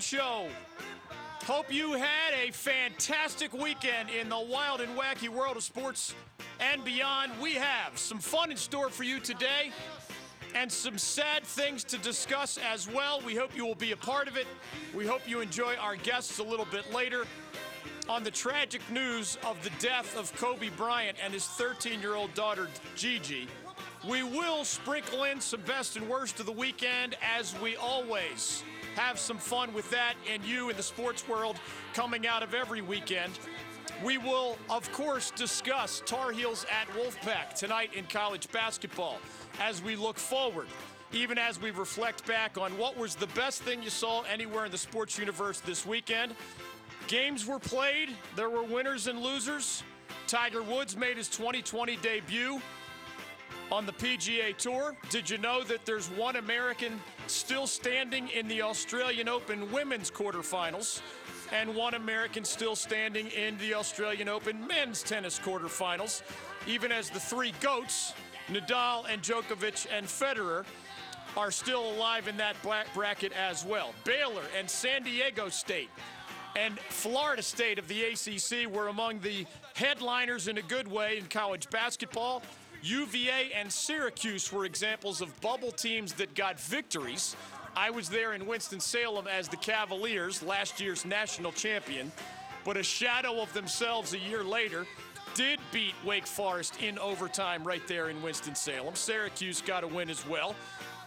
Show. Hope you had a fantastic weekend in the wild and wacky world of sports and beyond. We have some fun in store for you today and some sad things to discuss as well. We hope you will be a part of it. We hope you enjoy our guests a little bit later on the tragic news of the death of Kobe Bryant and his 13 year old daughter, Gigi. We will sprinkle in some best and worst of the weekend as we always have some fun with that and you in the sports world coming out of every weekend. We will, of course, discuss Tar Heels at Wolfpack tonight in college basketball as we look forward, even as we reflect back on what was the best thing you saw anywhere in the sports universe this weekend. Games were played, there were winners and losers. Tiger Woods made his 2020 debut on the PGA Tour. Did you know that there's one American still standing in the Australian Open women's quarterfinals and one American still standing in the Australian Open men's tennis quarterfinals, even as the three GOATs, Nadal and Djokovic and Federer, are still alive in that black bracket as well. Baylor and San Diego State and Florida State of the ACC were among the headliners in a good way in college basketball. UVA and Syracuse were examples of bubble teams that got victories. I was there in Winston-Salem as the Cavaliers, last year's national champion, but a shadow of themselves a year later did beat Wake Forest in overtime right there in Winston-Salem. Syracuse got a win as well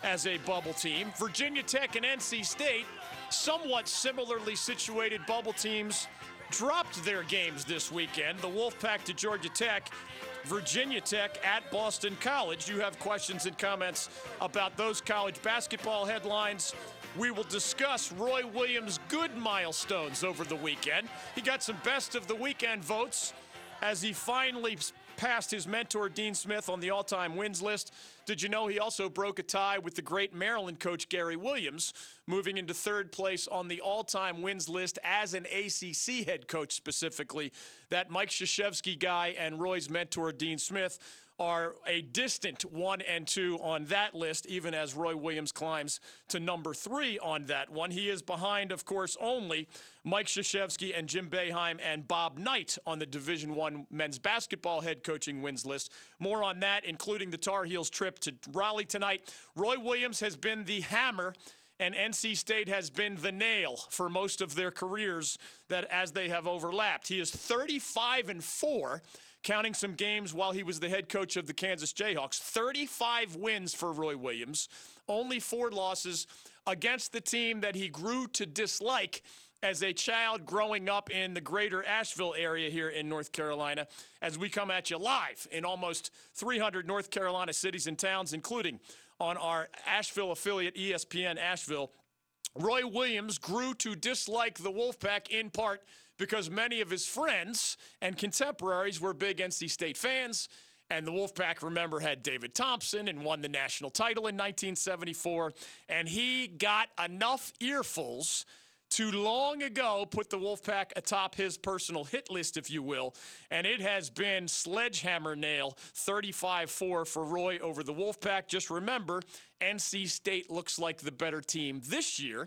as a bubble team. Virginia Tech and NC State, somewhat similarly situated bubble teams, dropped their games this weekend. The Wolfpack to Georgia Tech Virginia Tech at Boston College. You have questions and comments about those college basketball headlines. We will discuss Roy Williams' good milestones over the weekend. He got some best of the weekend votes as he finally passed his mentor, Dean Smith, on the all time wins list. Did you know he also broke a tie with the great Maryland coach, Gary Williams, moving into third place on the all time wins list as an ACC head coach specifically? That Mike Krzyzewski guy and Roy's mentor, Dean Smith, are a distant one and two on that list, even as Roy Williams climbs to number three on that one. He is behind, of course, only Mike Krzyzewski and Jim Boeheim and Bob Knight on the Division One men's basketball head coaching wins list. More on that, including the Tar Heels trip to Raleigh tonight. Roy Williams has been the hammer and NC State has been the nail for most of their careers that as they have overlapped. He is 35 and 4 counting some games while he was the head coach of the Kansas Jayhawks. 35 wins for Roy Williams, only four losses against the team that he grew to dislike as a child growing up in the greater Asheville area here in North Carolina, as we come at you live in almost 300 North Carolina cities and towns, including on our Asheville affiliate, ESPN Asheville. Roy Williams grew to dislike the Wolfpack in part because many of his friends and contemporaries were big NC State fans. And the Wolfpack, remember, had David Thompson and won the national title in 1974. And he got enough earfuls to long ago put the Wolfpack atop his personal hit list, if you will. And it has been sledgehammer nail 35 4 for Roy over the Wolfpack. Just remember, NC State looks like the better team this year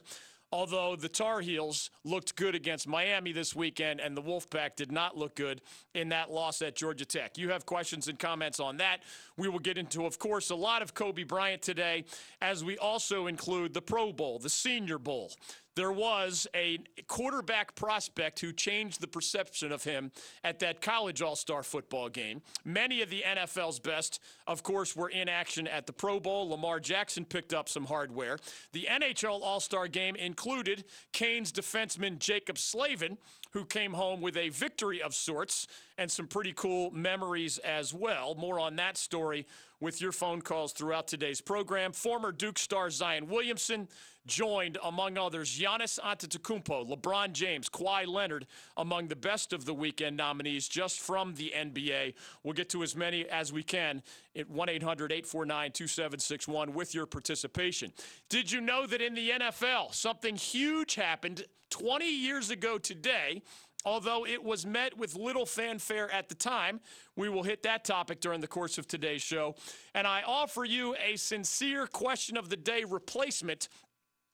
although the Tar Heels looked good against Miami this weekend and the Wolfpack did not look good in that loss at Georgia Tech. You have questions and comments on that. We will get into, of course, a lot of Kobe Bryant today, as we also include the Pro Bowl, the Senior Bowl there was a quarterback prospect who changed the perception of him at that college all star football game. Many of the NFL's best, of course, were in action at the Pro Bowl. Lamar Jackson picked up some hardware. The NHL all star game included Canes' defenseman Jaccob Slavin, who came home with a victory of sorts and some pretty cool memories as well. More on that story with your phone calls throughout today's program. Former Duke star Zion Williamson joined, among others, Giannis Antetokounmpo, LeBron James, Kawhi Leonard, among the best of the weekend nominees just from the NBA. We'll get to as many as we can at 1-800-849-2761 with your participation. Did you know that in the NFL, something huge happened 20 years ago today? Although it was met with little fanfare at the time, we will hit that topic during the course of today's show. And I offer you a sincere question of the day replacement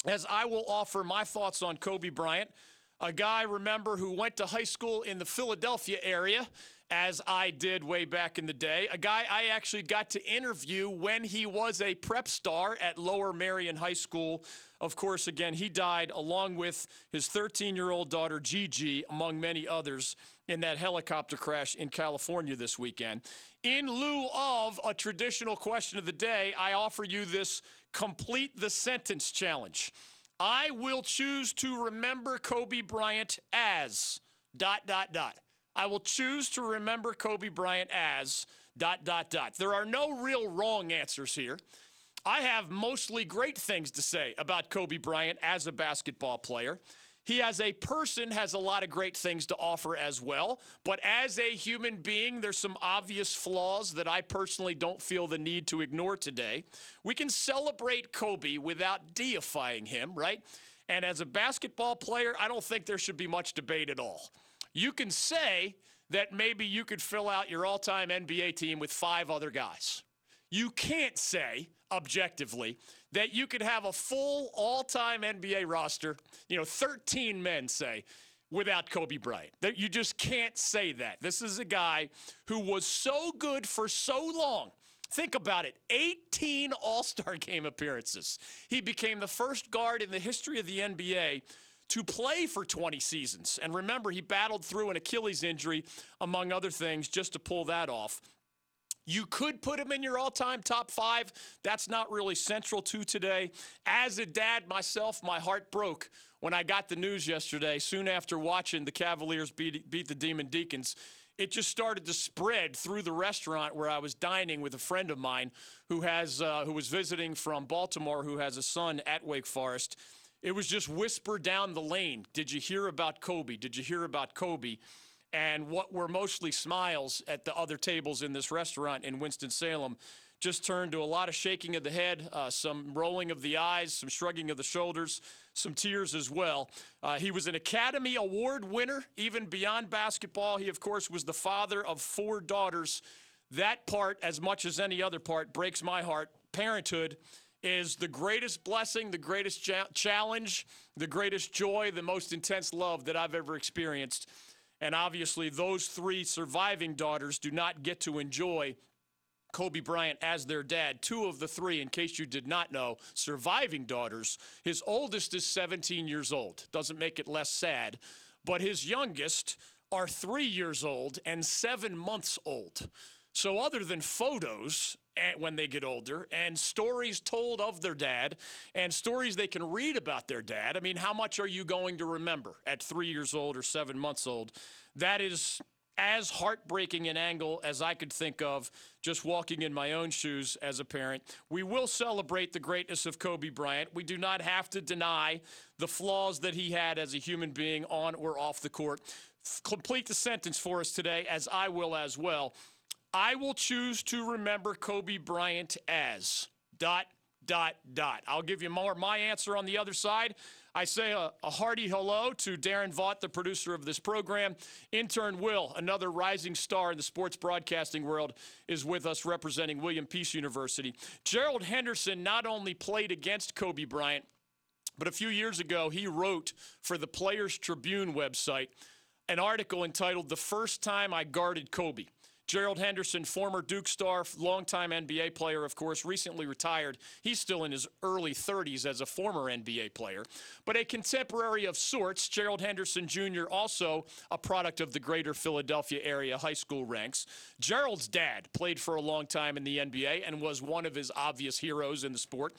as I will offer my thoughts on Kobe Bryant, a guy, remember, who went to high school in the Philadelphia area, as I did way back in the day. A guy I actually got to interview when he was a prep star at Lower Merion High School. Of course, again, he died along with his 13 year old daughter, Gigi, among many others, in that helicopter crash in California this weekend. In lieu of a traditional question of the day, I offer you this complete the sentence challenge. I will choose to remember Kobe Bryant as dot dot dot. I will choose to remember Kobe Bryant as dot dot dot. There are no real wrong answers here. I have mostly great things to say about Kobe Bryant as a basketball player. He, as a person, has a lot of great things to offer as well. But as a human being, there's some obvious flaws that I personally don't feel the need to ignore today. We can celebrate Kobe without deifying him, right? And as a basketball player, I don't think there should be much debate at all. You can say that maybe you could fill out your all time NBA team with five other guys. You can't say objectively that you could have a full all-time NBA roster, you know, 13 men say without Kobe Bryant. That you just can't say that. This is a guy who was so good for so long. Think about it 18 All Star game appearances. He became the first guard in the history of the NBA to play for 20 seasons. And remember, he battled through an Achilles injury, among other things, just to pull that off. You could put him in your all time top five. That's not really central to today. As a dad myself, my heart broke when I got the news yesterday, soon after watching the Cavaliers beat, beat the Demon Deacons. It just started to spread through the restaurant where I was dining with a friend of mine who has uh, who was visiting from Baltimore, who has a son at Wake Forest. It was just whispered down the lane. Did you hear about Kobe? Did you hear about Kobe? and what were mostly smiles at the other tables in this restaurant in Winston-Salem just turned to a lot of shaking of the head, uh, some rolling of the eyes, some shrugging of the shoulders, some tears as well. Uh, he was an Academy Award winner, even beyond basketball. He, of course, was the father of four daughters. That part, as much as any other part, breaks my heart. Parenthood is the greatest blessing, the greatest cha- challenge, the greatest joy, the most intense love that I've ever experienced. And obviously, those three surviving daughters do not get to enjoy Kobe Bryant as their dad. Two of the three, in case you did not know, surviving daughters. His oldest is 17 years old. Doesn't make it less sad. But his youngest are three years old and seven months old. So, other than photos when they get older and stories told of their dad and stories they can read about their dad. I mean, how much are you going to remember at three years old or seven months old? That is as heartbreaking an angle as I could think of just walking in my own shoes as a parent. We will celebrate the greatness of Kobe Bryant. We do not have to deny the flaws that he had as a human being on or off the court. Complete the sentence for us today, as I will as well. I will choose to remember Kobe Bryant as dot, dot, dot. I'll give you more my answer on the other side. I say a, a, hearty hello to Darren Vaught, the producer of this program. Intern Will, another rising star in the sports broadcasting world, is with us representing William Peace University. Gerald Henderson not only played against Kobe Bryant, but a few years ago, he wrote for the Players Tribune website an article entitled The First Time I Guarded Kobe. Gerald Henderson, former Duke star, longtime NBA player, of course, recently retired. He's still in his early 30s as a former NBA player. But a contemporary of sorts, Gerald Henderson Jr., also a product of the greater Philadelphia area high school ranks. Gerald's dad played for a long time in the NBA and was one of his obvious heroes in the sport.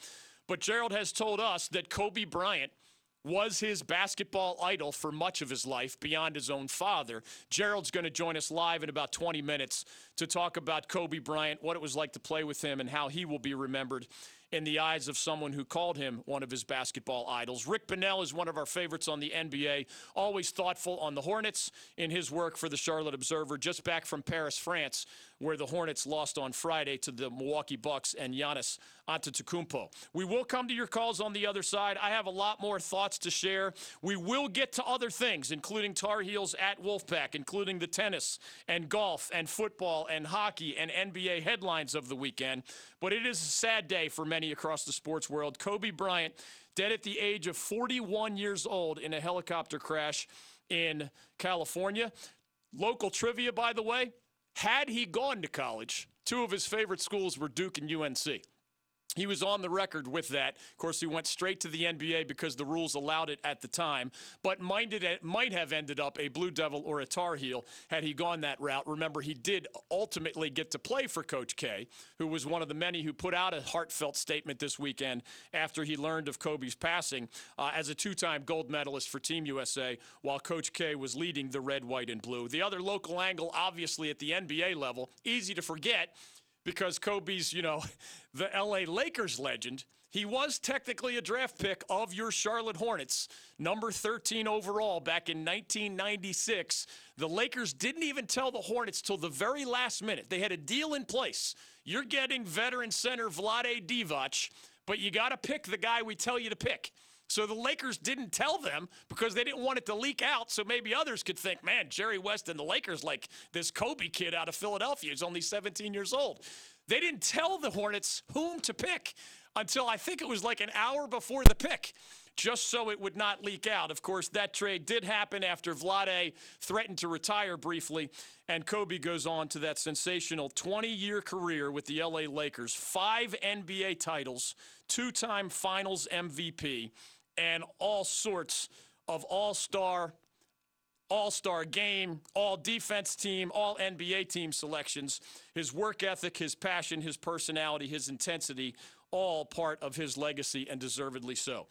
But Gerald has told us that Kobe Bryant – was his basketball idol for much of his life beyond his own father. Gerald's going to join us live in about 20 minutes to talk about Kobe Bryant, what it was like to play with him, and how he will be remembered in the eyes of someone who called him one of his basketball idols. Rick Bonnell is one of our favorites on the NBA, always thoughtful on the Hornets in his work for the Charlotte Observer, just back from Paris, France, where the Hornets lost on Friday to the Milwaukee Bucks and Giannis Antetokounmpo. We will come to your calls on the other side. I have a lot more thoughts to share. We will get to other things, including Tar Heels at Wolfpack, including the tennis and golf and football and hockey and NBA headlines of the weekend. But it is a sad day for many across the sports world. Kobe Bryant dead at the age of 41 years old in a helicopter crash in California. Local trivia, by the way, had he gone to college, two of his favorite schools were Duke and UNC. He was on the record with that. Of course, he went straight to the NBA because the rules allowed it at the time, but it, might have ended up a Blue Devil or a Tar Heel had he gone that route. Remember, he did ultimately get to play for Coach K, who was one of the many who put out a heartfelt statement this weekend after he learned of Kobe's passing uh, as a two time gold medalist for Team USA while Coach K was leading the red, white, and blue. The other local angle, obviously, at the NBA level, easy to forget because Kobe's, you know, the LA Lakers legend. He was technically a draft pick of your Charlotte Hornets, number 13 overall back in 1996. The Lakers didn't even tell the Hornets till the very last minute. They had a deal in place. You're getting veteran center Vlade Divac, but you got to pick the guy we tell you to pick. So the Lakers didn't tell them because they didn't want it to leak out. So maybe others could think, man, Jerry West and the Lakers like this Kobe kid out of Philadelphia who's only 17 years old. They didn't tell the Hornets whom to pick until I think it was like an hour before the pick just so it would not leak out. Of course, that trade did happen after Vlade threatened to retire briefly, and Kobe goes on to that sensational 20 year career with the LA Lakers, five NBA titles, two time finals MVP and all sorts of all star, all star game, all defense team, all NBA team selections. His work ethic, his passion, his personality, his intensity, all part of his legacy and deservedly so.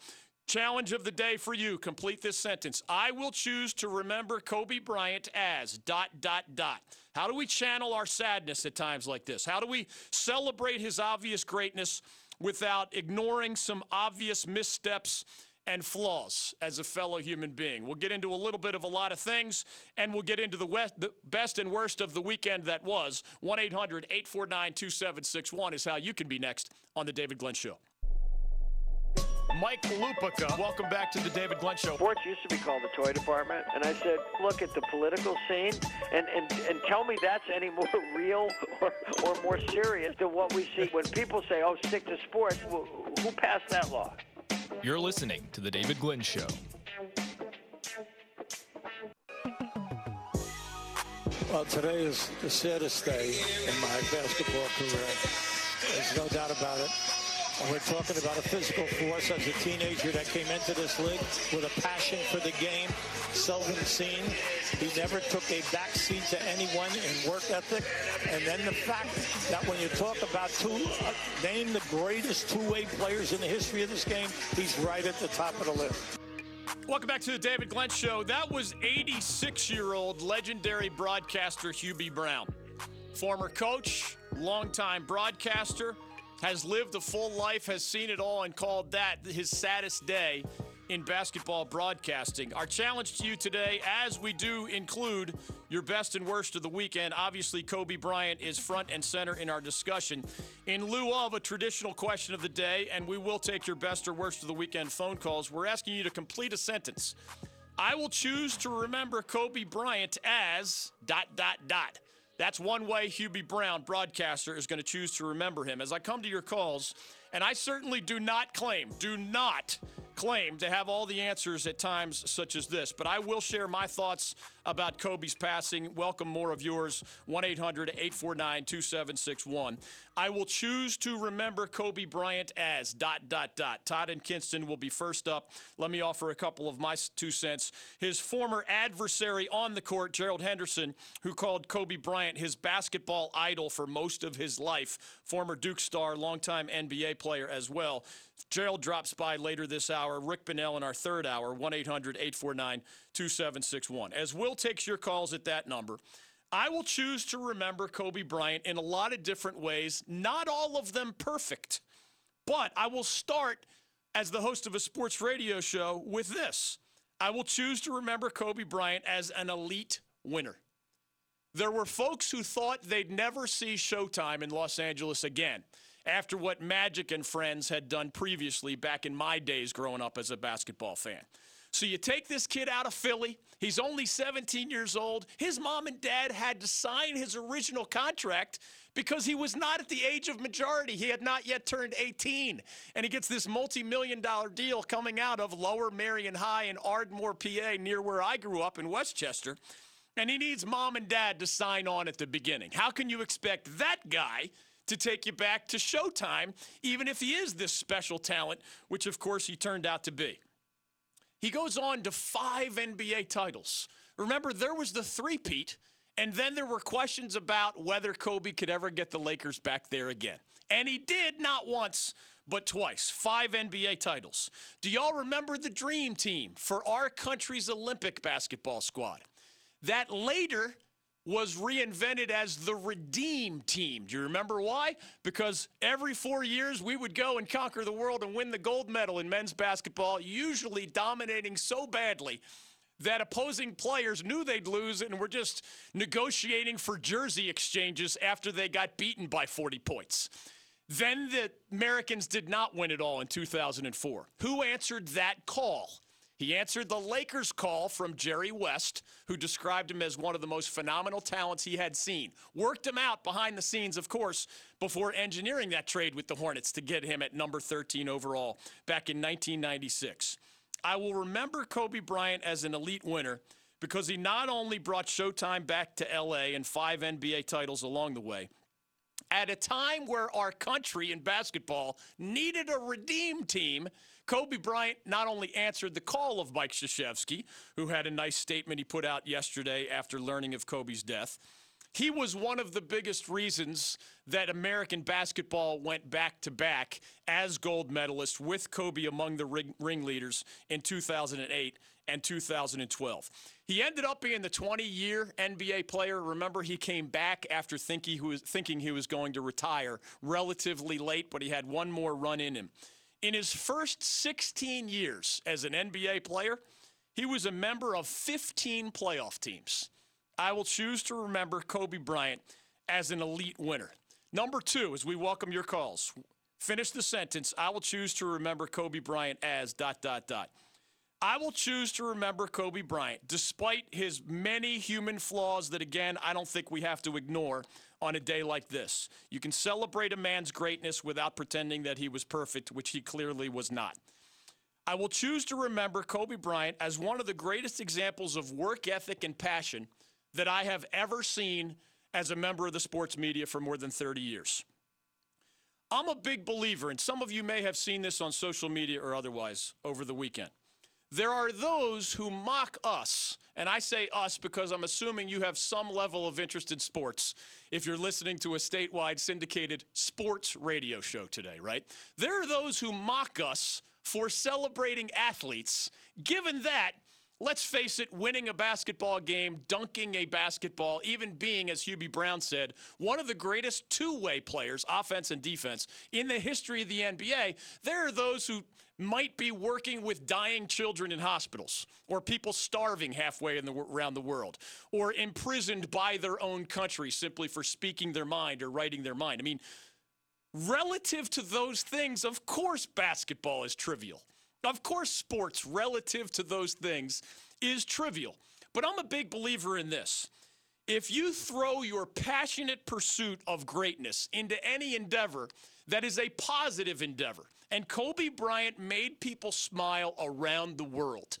Challenge of the day for you. Complete this sentence. I will choose to remember Kobe Bryant as dot, dot, dot. How do we channel our sadness at times like this? How do we celebrate his obvious greatness without ignoring some obvious missteps and flaws as a fellow human being. We'll get into a little bit of a lot of things, and we'll get into the, west, the best and worst of the weekend that was. 1 800 849 2761 is how you can be next on The David Glenn Show. Mike Lupica, welcome back to the David Glenn Show. Sports used to be called the toy department, and I said, look at the political scene and, and, and tell me that's any more real or, or more serious than what we see when people say, oh, stick to sports. Who passed that law? You're listening to The David Glenn Show. Well, today is the saddest day in my basketball career. There's no doubt about it. And we're talking about a physical force as a teenager that came into this league with a passion for the game, seldom seen. He never took a backseat to anyone in work ethic. And then the fact that when you talk about two, uh, name the greatest two-way players in the history of this game, he's right at the top of the list. Welcome back to the David Glenn Show. That was 86 year old legendary broadcaster Hubie Brown. Former coach, longtime broadcaster, has lived a full life, has seen it all, and called that his saddest day in basketball broadcasting. Our challenge to you today, as we do include your best and worst of the weekend, obviously Kobe Bryant is front and center in our discussion. In lieu of a traditional question of the day, and we will take your best or worst of the weekend phone calls, we're asking you to complete a sentence. I will choose to remember Kobe Bryant as dot dot dot. That's one way Hubie Brown, broadcaster, is going to choose to remember him. As I come to your calls, and I certainly do not claim, do not claim to have all the answers at times such as this, but I will share my thoughts about Kobe's passing. Welcome more of yours, 1 800 849 2761. I will choose to remember Kobe Bryant as dot, dot, dot. Todd and Kinston will be first up. Let me offer a couple of my two cents. His former adversary on the court, Gerald Henderson, who called Kobe Bryant his basketball idol for most of his life, former Duke star, longtime NBA player as well. Gerald drops by later this hour. Rick Bonnell in our third hour, 1 800 849 2761. As Will takes your calls at that number, I will choose to remember Kobe Bryant in a lot of different ways, not all of them perfect. But I will start as the host of a sports radio show with this. I will choose to remember Kobe Bryant as an elite winner. There were folks who thought they'd never see Showtime in Los Angeles again after what Magic and friends had done previously back in my days growing up as a basketball fan. So you take this kid out of Philly. He's only 17 years old. His mom and dad had to sign his original contract because he was not at the age of majority. He had not yet turned 18. And he gets this multi million dollar deal coming out of Lower Merion High in Ardmore, PA, near where I grew up in West Chester. And he needs mom and dad to sign on at the beginning. How can you expect that guy? To take you back to Showtime, even if he is this special talent, which of course he turned out to be. He goes on to five NBA titles. Remember, there was the three-peat, and then there were questions about whether Kobe could ever get the Lakers back there again. And he did not once, but twice. Five NBA titles. Do y'all remember the dream team for our country's Olympic basketball squad? That later was reinvented as the Redeem Team. Do you remember why? Because every four years we would go and conquer the world and win the gold medal in men's basketball, usually dominating so badly that opposing players knew they'd lose and were just negotiating for jersey exchanges after they got beaten by 40 points. Then the Americans did not win it all in 2004. Who answered that call? He answered the Lakers' call from Jerry West, who described him as one of the most phenomenal talents he had seen. Worked him out behind the scenes, of course, before engineering that trade with the Hornets to get him at number 13 overall back in 1996. I will remember Kobe Bryant as an elite winner because he not only brought Showtime back to LA and five NBA titles along the way, at a time where our country in basketball needed a redeem team Kobe Bryant not only answered the call of Mike Krzyzewski, who had a nice statement he put out yesterday after learning of Kobe's death, he was one of the biggest reasons that American basketball went back to back as gold medalist with Kobe among the ring, ringleaders in 2008 and 2012. He ended up being the 20 year NBA player. Remember, he came back after thinking he, was, thinking he was going to retire relatively late, but he had one more run in him. In his first 16 years as an NBA player, he was a member of 15 playoff teams. I will choose to remember Kobe Bryant as an elite winner. Number two, as we welcome your calls, finish the sentence. I will choose to remember Kobe Bryant as dot, dot, dot. I will choose to remember Kobe Bryant, despite his many human flaws that, again, I don't think we have to ignore on a day like this. You can celebrate a man's greatness without pretending that he was perfect, which he clearly was not. I will choose to remember Kobe Bryant as one of the greatest examples of work ethic and passion that I have ever seen as a member of the sports media for more than 30 years. I'm a big believer, and some of you may have seen this on social media or otherwise over the weekend. There are those who mock us, and I say us because I'm assuming you have some level of interest in sports if you're listening to a statewide syndicated sports radio show today, right? There are those who mock us for celebrating athletes, given that let's face it, winning a basketball game, dunking a basketball, even being, as Hubie Brown said, one of the greatest two way players, offense and defense, in the history of the NBA, there are those who might be working with dying children in hospitals or people starving halfway the, around the world or imprisoned by their own country simply for speaking their mind or writing their mind. I mean, relative to those things, of course, basketball is trivial. Of course, sports, relative to those things, is trivial. But I'm a big believer in this. If you throw your passionate pursuit of greatness into any endeavor that is a positive endeavor, and Kobe Bryant made people smile around the world.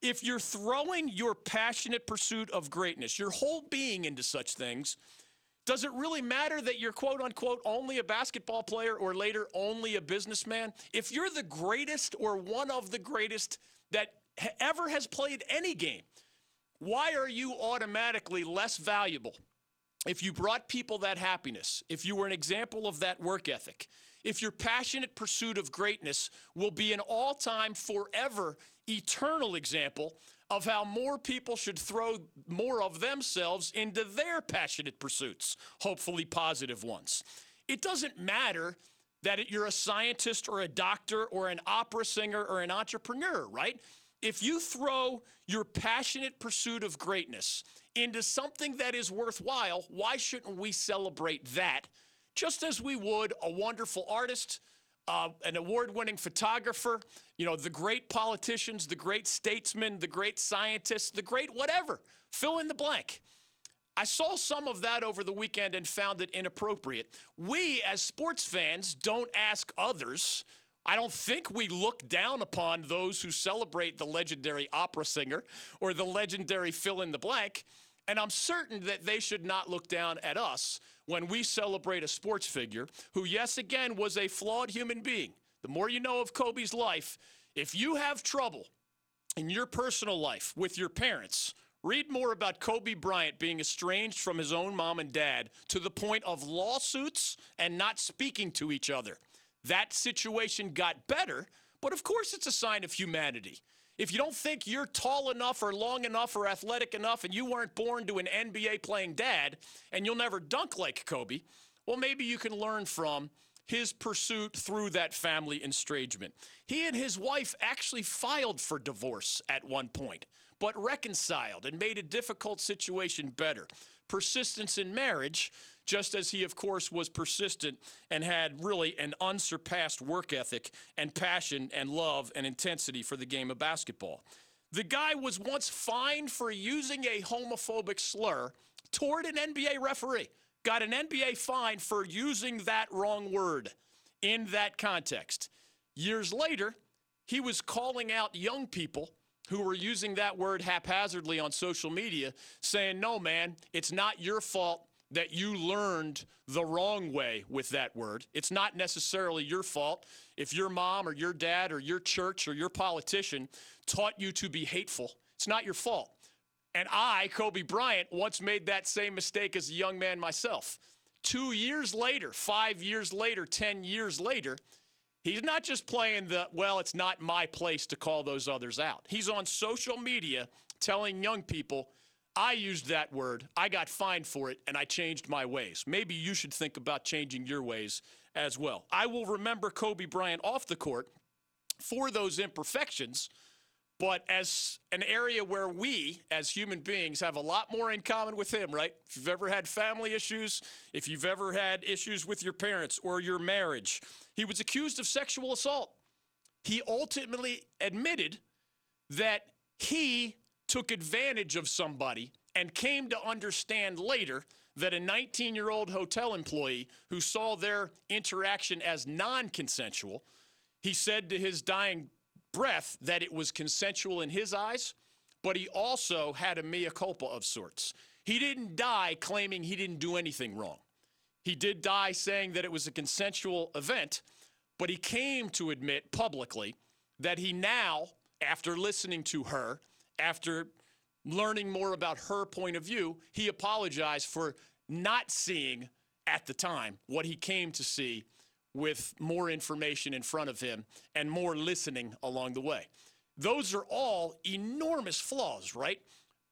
If you're throwing your passionate pursuit of greatness, your whole being into such things, does it really matter that you're quote unquote only a basketball player or later only a businessman? If you're the greatest or one of the greatest that ever has played any game, why are you automatically less valuable if you brought people that happiness, if you were an example of that work ethic, if your passionate pursuit of greatness will be an all time, forever, eternal example of how more people should throw more of themselves into their passionate pursuits, hopefully positive ones. It doesn't matter that you're a scientist or a doctor or an opera singer or an entrepreneur, right? If you throw your passionate pursuit of greatness into something that is worthwhile, why shouldn't we celebrate that just as we would a wonderful artist, uh, an award winning photographer, you know, the great politicians, the great statesmen, the great scientists, the great whatever. Fill in the blank. I saw some of that over the weekend and found it inappropriate. We, as sports fans, don't ask others. I don't think we look down upon those who celebrate the legendary opera singer or the legendary fill in the blank. And I'm certain that they should not look down at us when we celebrate a sports figure who, yes, again, was a flawed human being. The more you know of Kobe's life, if you have trouble in your personal life with your parents, read more about Kobe Bryant being estranged from his own mom and dad to the point of lawsuits and not speaking to each other. That situation got better, but of course, it's a sign of humanity. If you don't think you're tall enough or long enough or athletic enough and you weren't born to an NBA playing dad and you'll never dunk like Kobe, well, maybe you can learn from his pursuit through that family estrangement. He and his wife actually filed for divorce at one point, but reconciled and made a difficult situation better. Persistence in marriage just as he, of course, was persistent and had really an unsurpassed work ethic and passion and love and intensity for the game of basketball. The guy was once fined for using a homophobic slur toward an NBA referee, got an NBA fine for using that wrong word in that context. Years later, he was calling out young people who were using that word haphazardly on social media, saying, No, man, it's not your fault that you learned the wrong way with that word. It's not necessarily your fault if your mom or your dad or your church or your politician taught you to be hateful. It's not your fault. And I, Kobe Bryant, once made that same mistake as a young man myself. Two years later, five years later, 10 years later, he's not just playing the, well, it's not my place to call those others out. He's on social media telling young people, I used that word, I got fined for it, and I changed my ways. Maybe you should think about changing your ways as well. I will remember Kobe Bryant off the court for those imperfections, but as an area where we, as human beings, have a lot more in common with him, right? If you've ever had family issues, if you've ever had issues with your parents or your marriage, he was accused of sexual assault. He ultimately admitted that he took advantage of somebody and came to understand later that a 19 year old hotel employee who saw their interaction as non consensual, he said to his dying breath that it was consensual in his eyes, but he also had a mea culpa of sorts. He didn't die claiming he didn't do anything wrong. He did die saying that it was a consensual event, but he came to admit publicly that he now, after listening to her, after learning more about her point of view, he apologized for not seeing at the time what he came to see with more information in front of him and more listening along the way. Those are all enormous flaws, right?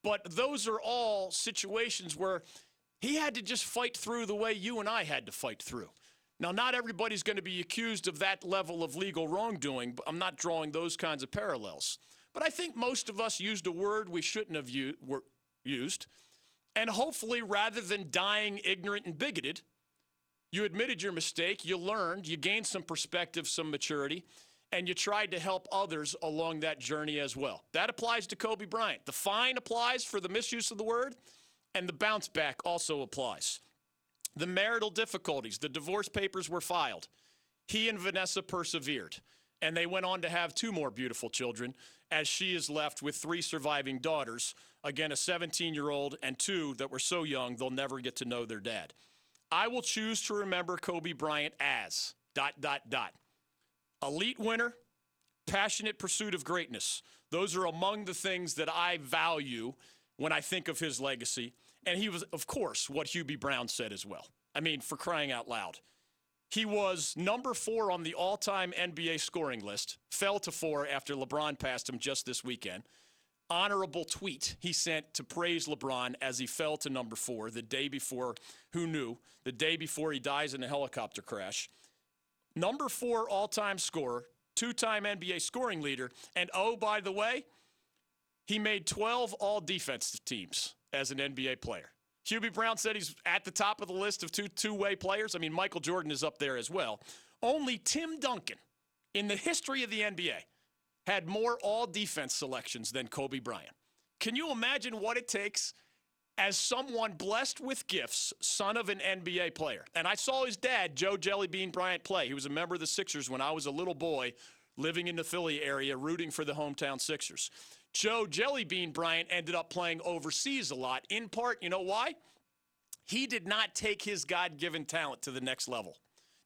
But those are all situations where he had to just fight through the way you and I had to fight through. Now, not everybody's going to be accused of that level of legal wrongdoing, but I'm not drawing those kinds of parallels. But I think most of us used a word we shouldn't have used. And hopefully, rather than dying ignorant and bigoted, you admitted your mistake, you learned, you gained some perspective, some maturity, and you tried to help others along that journey as well. That applies to Kobe Bryant. The fine applies for the misuse of the word, and the bounce back also applies. The marital difficulties, the divorce papers were filed. He and Vanessa persevered, and they went on to have two more beautiful children as she is left with three surviving daughters again, a 17 year old and two that were so young they'll never get to know their dad. I will choose to remember Kobe Bryant as dot, dot, dot. Elite winner, passionate pursuit of greatness. Those are among the things that I value when I think of his legacy. And he was, of course, what Hubie Brown said as well. I mean, for crying out loud. He was number four on the all time NBA scoring list, fell to four after LeBron passed him just this weekend. Honorable tweet he sent to praise LeBron as he fell to number four the day before, who knew, the day before he dies in a helicopter crash. Number four all time scorer, two time NBA scoring leader, and oh, by the way, he made 12 all defensive teams as an NBA player. Hubie Brown said he's at the top of the list of two two way players. I mean, Michael Jordan is up there as well. Only Tim Duncan in the history of the NBA had more all defense selections than Kobe Bryant. Can you imagine what it takes as someone blessed with gifts, son of an NBA player? And I saw his dad, Joe Jellybean Bryant, play. He was a member of the Sixers when I was a little boy living in the Philly area, rooting for the hometown Sixers. Joe Jellybean Bryant ended up playing overseas a lot, in part, you know why? He did not take his God given talent to the next level.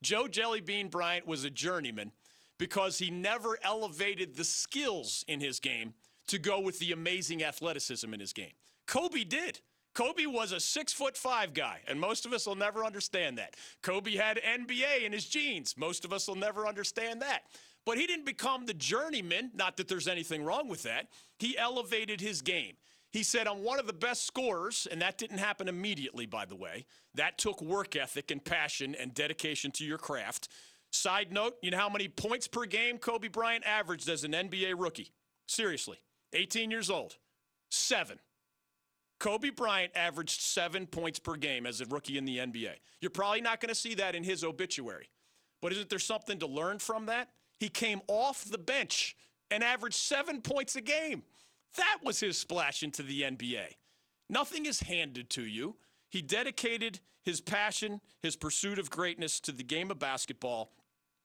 Joe Jellybean Bryant was a journeyman because he never elevated the skills in his game to go with the amazing athleticism in his game. Kobe did. Kobe was a six foot five guy, and most of us will never understand that. Kobe had NBA in his genes. Most of us will never understand that. But he didn't become the journeyman, not that there's anything wrong with that. He elevated his game. He said, I'm one of the best scorers, and that didn't happen immediately, by the way. That took work ethic and passion and dedication to your craft. Side note, you know how many points per game Kobe Bryant averaged as an NBA rookie? Seriously, 18 years old. Seven. Kobe Bryant averaged seven points per game as a rookie in the NBA. You're probably not going to see that in his obituary. But isn't there something to learn from that? He came off the bench and averaged seven points a game. That was his splash into the NBA. Nothing is handed to you. He dedicated his passion, his pursuit of greatness to the game of basketball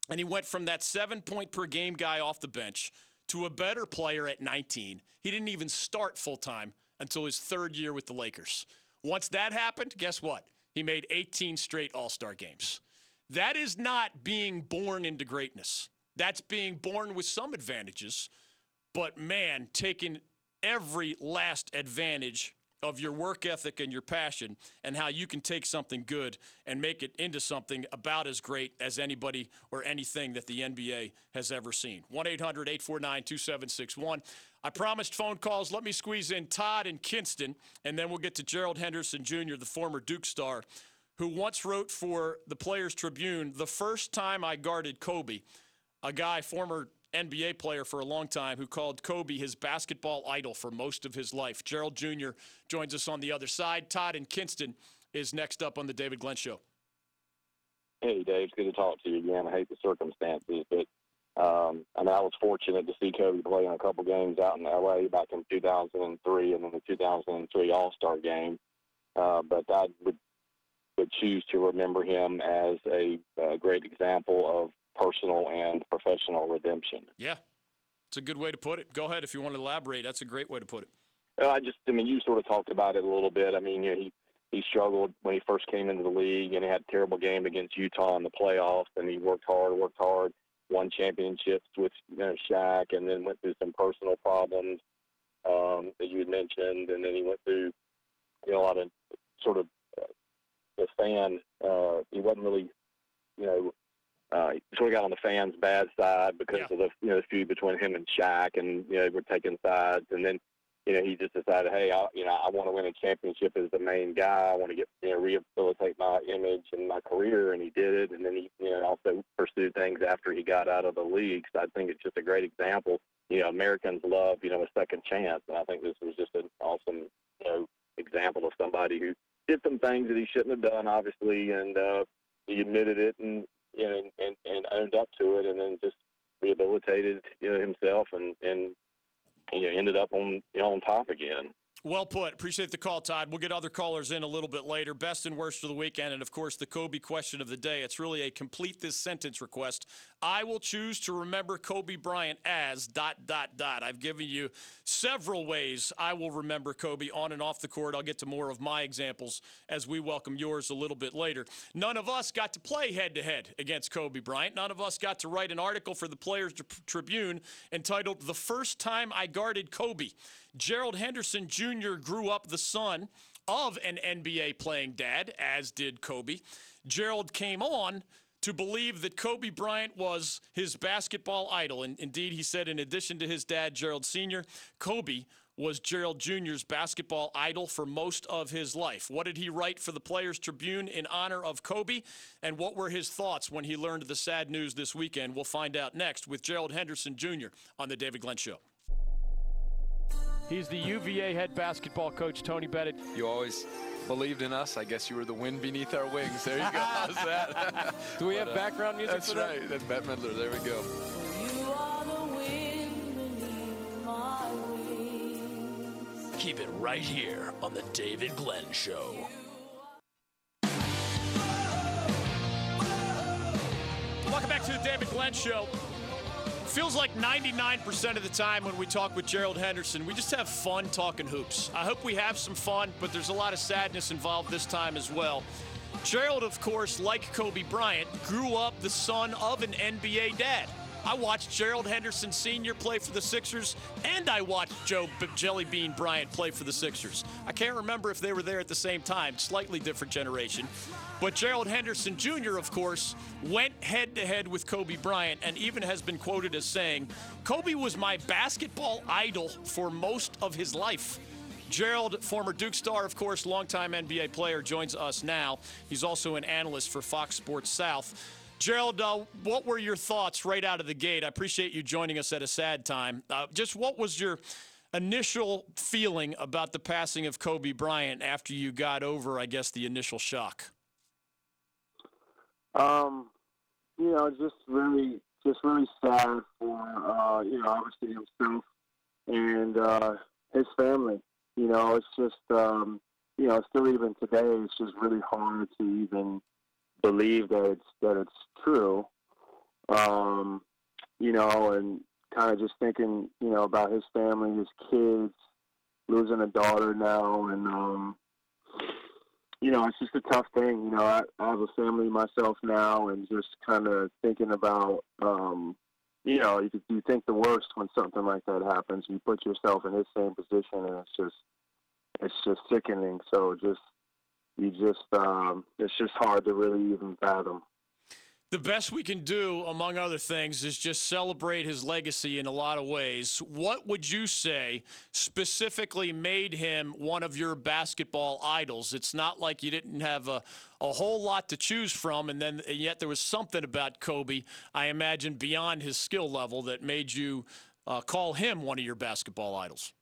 and he went from that seven point per game guy off the bench to a better player at 19. He didn't even start full time until his third year with the Lakers. Once that happened, guess what? He made 18 straight All Star games. That is not being born into greatness. That's being born with some advantages, but man, taking every last advantage of your work ethic and your passion and how you can take something good and make it into something about as great as anybody or anything that the NBA has ever seen. 1 800 849 2761. I promised phone calls. Let me squeeze in Todd and Kinston, and then we'll get to Gerald Henderson Jr., the former Duke star, who once wrote for the Players Tribune the first time I guarded Kobe, a guy, former NBA player for a long time who called Kobe his basketball idol for most of his life. Gerald Jr. joins us on the other side. Todd and Kinston is next up on the David Glenn Show. Hey, Dave. It's good to talk to you again. I hate the circumstances, but um, I mean, I was fortunate to see Kobe play in a couple games out in LA back in 2003 and then the 2003 All Star game. Uh, but I would would choose to remember him as a, a great example of personal and professional redemption. Yeah, it's a good way to put it. Go ahead if you want to elaborate. That's a great way to put it. Uh, I just, I mean, you sort of talked about it a little bit. I mean, you know, he he struggled when he first came into the league, and he had a terrible game against Utah in the playoffs. And he worked hard, worked hard, won championships with you know Shaq, and then went through some personal problems um, that you had mentioned, and then he went through you know a lot of sort of uh, the fan. Uh, he wasn't really, you know, uh, he sort of got on the fans' bad side because yeah. of the you know the feud between him and Shaq, and you know we're taking sides, and then you know he just decided, hey, I, you know I want to win a championship as the main guy. I want to get you know rehabilitate my image and my career, and he did it. And then he you know also pursued things after he got out of the league. So I think it's just a great example. You know, Americans love you know a second chance, and I think this was just an awesome you know example of somebody who did some things that he shouldn't have done, obviously, and uh, he admitted it and you know, and, and owned up to it, and then just rehabilitated you know himself, and and you know ended up on you know on top again. Well put. Appreciate the call, Todd. We'll get other callers in a little bit later. Best and worst of the weekend, and of course, the Kobe question of the day. It's really a complete this sentence request. I will choose to remember Kobe Bryant as dot, dot, dot. I've given you several ways I will remember Kobe on and off the court. I'll get to more of my examples as we welcome yours a little bit later. None of us got to play head to head against Kobe Bryant. None of us got to write an article for the Players Tribune entitled The First Time I Guarded Kobe. Gerald Henderson Jr. grew up the son of an NBA playing dad, as did Kobe. Gerald came on to believe that Kobe Bryant was his basketball idol. And indeed, he said, in addition to his dad, Gerald Sr., Kobe was Gerald Jr.'s basketball idol for most of his life. What did he write for the Players Tribune in honor of Kobe? And what were his thoughts when he learned the sad news this weekend? We'll find out next with Gerald Henderson Jr. on The David Glenn Show. He's the UVA head basketball coach, Tony Bennett. You always believed in us. I guess you were the wind beneath our wings. There you go. How's that? Do we but, have uh, background music that's for that? right. That's Bette Midler. There we go. You are the win beneath my wings. Keep it right here on the David Glenn Show. Welcome back to the David Glenn Show. Feels like 99% of the time when we talk with Gerald Henderson, we just have fun talking hoops. I hope we have some fun, but there's a lot of sadness involved this time as well. Gerald, of course, like Kobe Bryant, grew up the son of an NBA dad. I watched Gerald Henderson Sr. play for the Sixers, and I watched Joe B- Jellybean Bryant play for the Sixers. I can't remember if they were there at the same time, slightly different generation. But Gerald Henderson Jr., of course, went head to head with Kobe Bryant and even has been quoted as saying, Kobe was my basketball idol for most of his life. Gerald, former Duke star, of course, longtime NBA player, joins us now. He's also an analyst for Fox Sports South. Gerald, uh, what were your thoughts right out of the gate? I appreciate you joining us at a sad time. Uh, just what was your initial feeling about the passing of Kobe Bryant after you got over, I guess, the initial shock? Um, you know, just really, just really sad for uh, you know, obviously himself and uh, his family. You know, it's just um, you know, still even today, it's just really hard to even believe that it's that it's true. Um, you know, and kind of just thinking, you know, about his family, his kids, losing a daughter now, and um, you know, it's just a tough thing. You know, I, I have a family myself now, and just kind of thinking about, um, you know, you, you think the worst when something like that happens. You put yourself in his same position, and it's just, it's just sickening. So just you just um, it's just hard to really even fathom. The best we can do, among other things, is just celebrate his legacy in a lot of ways. What would you say specifically made him one of your basketball idols? It's not like you didn't have a, a whole lot to choose from, and then and yet there was something about Kobe, I imagine, beyond his skill level that made you uh, call him one of your basketball idols.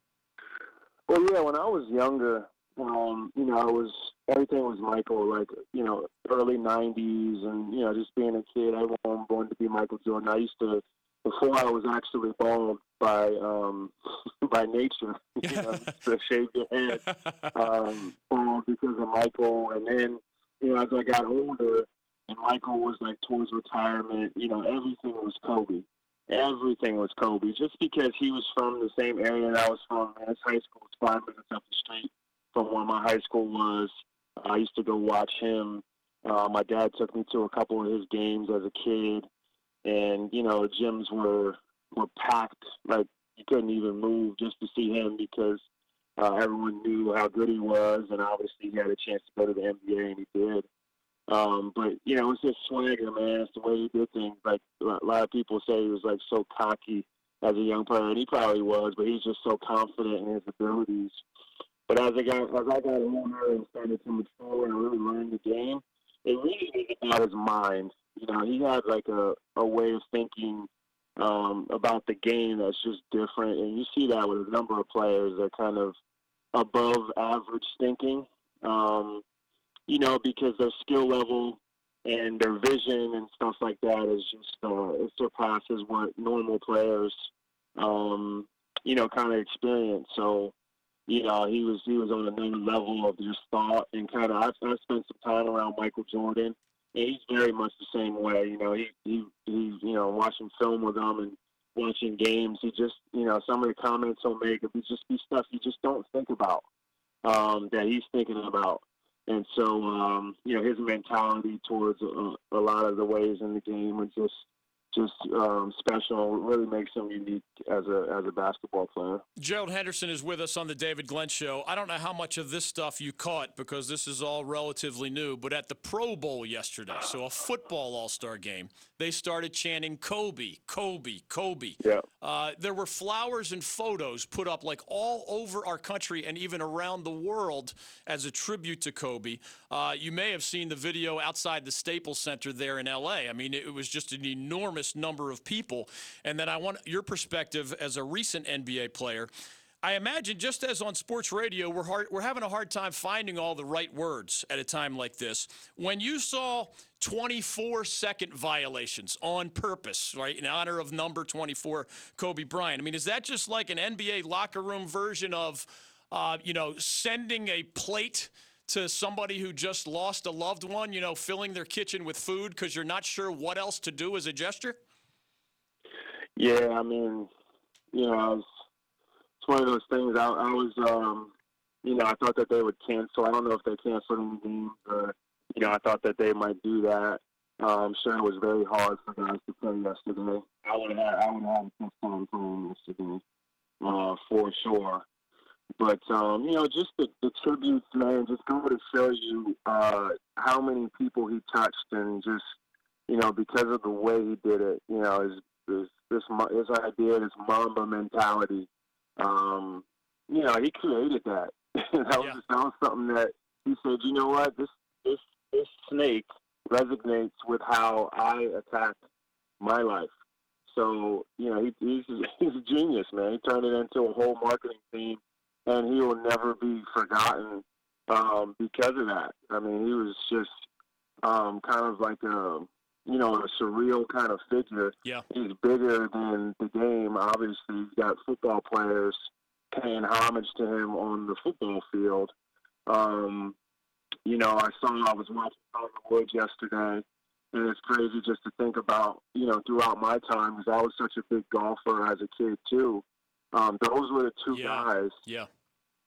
Well, yeah, when I was younger, um, you know, I was everything was Michael, like you know, early '90s, and you know, just being a kid, I wanted to be Michael Jordan. I used to, before I was actually born by um, by nature, you know, to shave your head um, because of Michael, and then you know, as I got older, and Michael was like towards retirement, you know, everything was Kobe. Everything was Kobe, just because he was from the same area that I was from. His high school was five minutes up the street from where my high school was. I used to go watch him. Uh, my dad took me to a couple of his games as a kid, and you know, gyms were were packed like you couldn't even move just to see him because uh, everyone knew how good he was, and obviously he had a chance to go to the NBA, and he did. Um, but you know, it's just swagger, man. It's the way he did things. Like a lot of people say, he was like so cocky as a young player, and he probably was, but he's just so confident in his abilities. But as I got as I got older and started to mature and really learn the game, it really was about his mind. You know, he had like a, a way of thinking um, about the game that's just different, and you see that with a number of players that kind of above average thinking. Um, you know, because their skill level and their vision and stuff like that is just uh, it surpasses what normal players, um, you know, kind of experience. So you know, he was he was on another level of just thought and kind of. I, I spent some time around Michael Jordan, and he's very much the same way. You know, he he he's you know watching film with him and watching games. He just you know some of the comments he'll make it just be stuff you just don't think about um, that he's thinking about. And so, um, you know, his mentality towards uh, a lot of the ways in the game are just just um, special. Really makes him unique as a as a basketball player. Gerald Henderson is with us on the David Glenn Show. I don't know how much of this stuff you caught because this is all relatively new. But at the Pro Bowl yesterday, so a football All Star game, they started chanting Kobe, Kobe, Kobe. Yeah. Uh, there were flowers and photos put up like all over our country and even around the world as a tribute to Kobe. Uh, you may have seen the video outside the Staples Center there in L.A. I mean, it was just an enormous number of people. And then I want your perspective as a recent NBA player. I imagine just as on sports radio, we're hard, we're having a hard time finding all the right words at a time like this. When you saw 24 second violations on purpose, right, in honor of number 24, Kobe Bryant. I mean, is that just like an NBA locker room version of, uh, you know, sending a plate? To somebody who just lost a loved one, you know, filling their kitchen with food because you're not sure what else to do as a gesture? Yeah, I mean, you know, I was, it's one of those things. I, I was, um, you know, I thought that they would cancel. I don't know if they canceled anything, but you know, I thought that they might do that. I'm sure, it was very hard for guys to play yesterday. I would have, I would have had a tough time playing yesterday, uh, for sure. But um, you know, just the, the tributes, man, just go to show you uh, how many people he touched, and just you know, because of the way he did it, you know, his his this his idea, this Mamba mentality. Um, you know, he created that. that was Yeah. that was something that he said. You know what? This this this snake resonates with how I attack my life. So you know, he, he's he's a genius, man. He turned it into a whole marketing team, and he will never be forgotten um, because of that. I mean, he was just um, kind of like a you know a surreal kind of figure. Yeah. He's bigger than the game. Obviously, he's got football players paying homage to him on the football field. Um, you know, I saw I was watching Tiger Woods yesterday, and it's crazy just to think about. You know, throughout my time, because I was such a big golfer as a kid too. Um, those were the two Yeah. guys Yeah.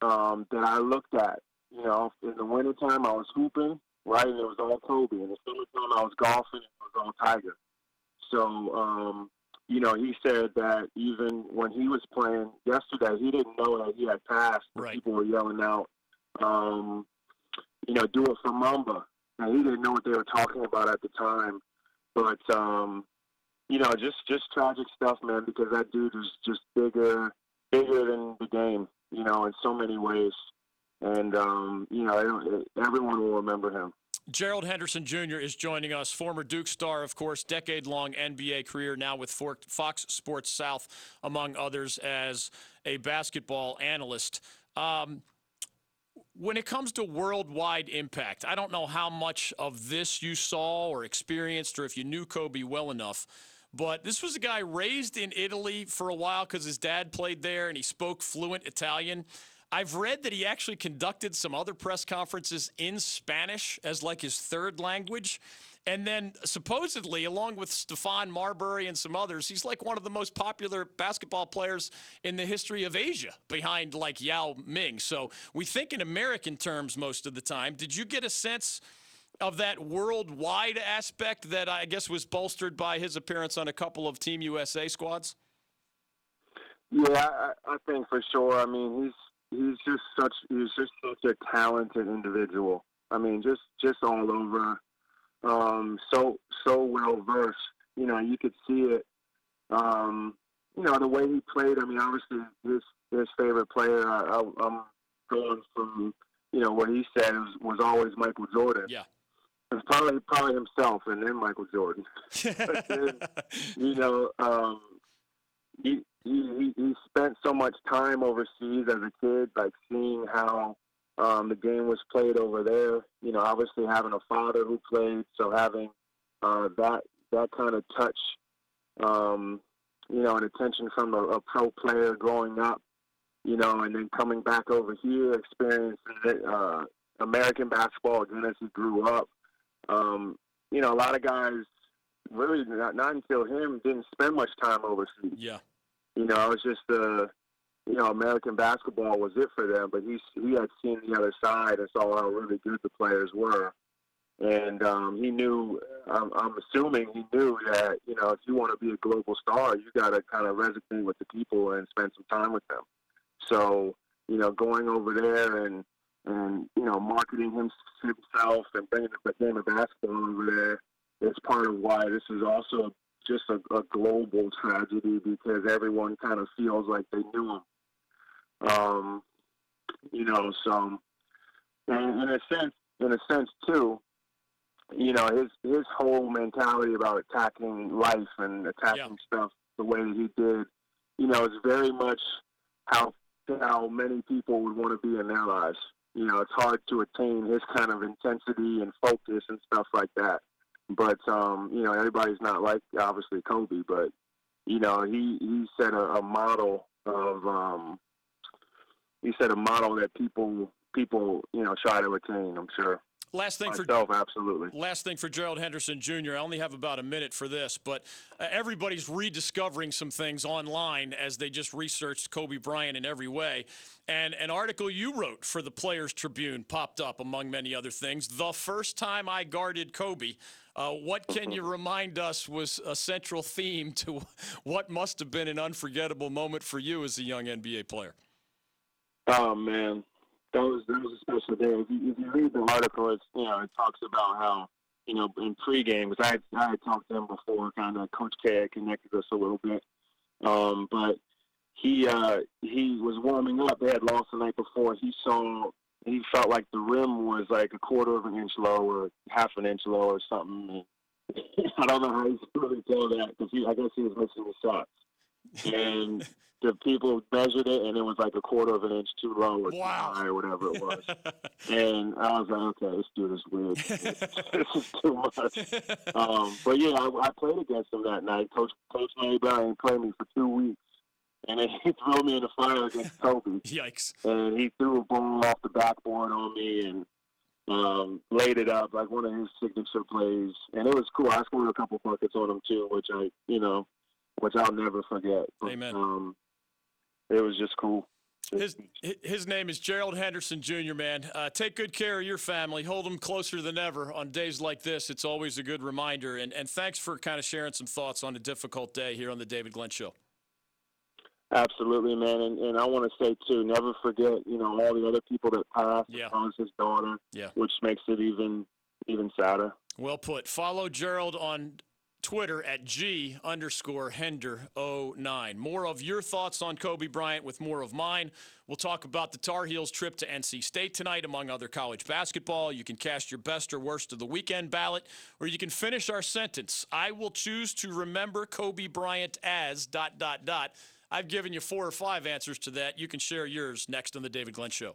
Um, that I looked at. You know, in the wintertime I was hooping, right, and it was all Kobe. In the summertime I was golfing, it was all Tiger. So, um, you know, he said that even when he was playing yesterday, he didn't know that he had passed. Right. People were yelling out, um, you know, do it for Mamba. And he didn't know what they were talking about at the time. But, um, you know, just just tragic stuff, man, because that dude was just bigger, bigger than the game, you know, in so many ways. And, um, you know, everyone will remember him. Gerald Henderson Jr. is joining us, former Duke star, of course, decade long NBA career, now with Fox Sports South, among others, as a basketball analyst. Um, when it comes to worldwide impact, I don't know how much of this you saw or experienced, or if you knew Kobe well enough. But this was a guy raised in Italy for a while because his dad played there and he spoke fluent Italian. I've read that he actually conducted some other press conferences in Spanish as like his third language. And then supposedly, along with Stephon Marbury and some others, he's like one of the most popular basketball players in the history of Asia, behind like Yao Ming. So we think in American terms most of the time. Did you get a sense of that worldwide aspect that I guess was bolstered by his appearance on a couple of Team USA squads? Yeah, I, I think for sure. I mean, he's he's just such he's just such a talented individual. I mean, just just all over, um, so so well versed. You know, you could see it. Um, you know, the way he played. I mean, obviously his his favorite player. I, I, I'm going from you know what he said was, was always Michael Jordan. Yeah. It's probably probably himself and then Michael Jordan. Then, you know, um, he, he he spent so much time overseas as a kid, like seeing how um, the game was played over there. You know, obviously having a father who played, so having uh, that that kind of touch, um, you know, and attention from a, a pro player growing up, you know, and then coming back over here, experiencing uh, American basketball again as he grew up. Um, you know, a lot of guys really not, not until him didn't spend much time overseas. yeah. You know, it was just uh, you know, American basketball was it for them, but he he had seen the other side and saw how really good the players were, and um, he knew. I'm, I'm assuming he knew that you know if you want to be a global star, you got to kind of resonate with the people and spend some time with them. So you know, going over there and and you know marketing himself and bringing the game of basketball over there is part of why this is also just a, a global tragedy because everyone kind of feels like they knew him. Um, you know, so and in a sense, in a sense too, you know, his his whole mentality about attacking life and attacking stuff the way that he did, you know, is very much how how many people would want to be in their lives. You know, it's hard to attain his kind of intensity and focus and stuff like that. But um, you know, everybody's not like obviously Kobe, but you know, he he set a, a model of um, he set a model that people people you know try to attain. I'm sure. Last thing Myself, for absolutely. last thing for Gerald Henderson Jr. I only have about a minute for this, but uh, everybody's rediscovering some things online as they just researched Kobe Bryant in every way. And an article you wrote for the Players Tribune popped up among many other things. The first time I guarded Kobe. Uh, what can you remind us was a central theme to what must have been an unforgettable moment for you as a young NBA player? Oh man, that was that was a special day. If you, if you read the article, it's you know it talks about how you know in pregame because I had, I had talked to him before, kind of Coach K had connected us a little bit, um, but he uh, he was warming up. They had lost the night before. He saw he felt like the rim was like a quarter of an inch low or half an inch low or something. I don't know how he's really tell that because he I guess he was missing his shots. And the people measured it, and it was like a quarter of an inch too low or Wow. too high or whatever it was. and I was like, okay, this dude is weird. this is too much. Um, but yeah, I, I played against him that night. Coach Coach Larry Brown played me for two weeks, and then he threw me in the fire against Kobe Yikes. and he threw a ball off the backboard on me and um, laid it up like one of his signature plays, and it was cool. I scored a couple buckets on him too, which I, you know, which I'll never forget. But, Amen. Um, it was just cool. His his name is Gerald Henderson Jr. Man, uh, take good care of your family. Hold them closer than ever on days like this. It's always a good reminder. And and thanks for kind of sharing some thoughts on a difficult day here on the David Glenn Show. Absolutely, man. And, and I want to say too, never forget, you know, all the other people that passed. Yeah. I was his daughter, Yeah. which makes it even even sadder. Well put. Follow Gerald on Twitter at G underscore Hender 09. More of your thoughts on Kobe Bryant with more of mine. We'll talk about the Tar Heels trip to NC State tonight, among other college basketball. You can cast your best or worst of the weekend ballot, or you can finish our sentence. I will choose to remember Kobe Bryant as dot dot dot. I've given you four or five answers to that. You can share yours next on the David Glenn Show.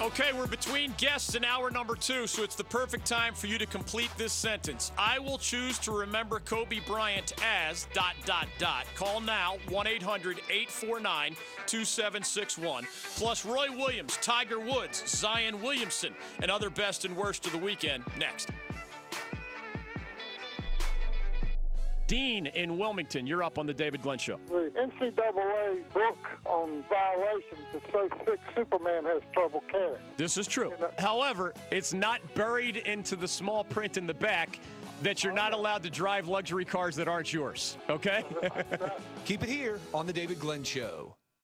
Okay, we're between guests in hour number two, so it's the perfect time for you to complete this sentence. I will choose to remember Kobe Bryant as dot dot dot. Call now 1 800 849 2761. Plus Roy Williams, Tiger Woods, Zion Williamson, and other best and worst of the weekend next. Dean in Wilmington, you're up on the David Glenn Show. The NCAA book on violations is so thick Superman has trouble carrying. This is true. Uh, However, it's not buried into the small print in the back that you're not allowed to drive luxury cars that aren't yours. Okay? Keep it here on The David Glenn Show.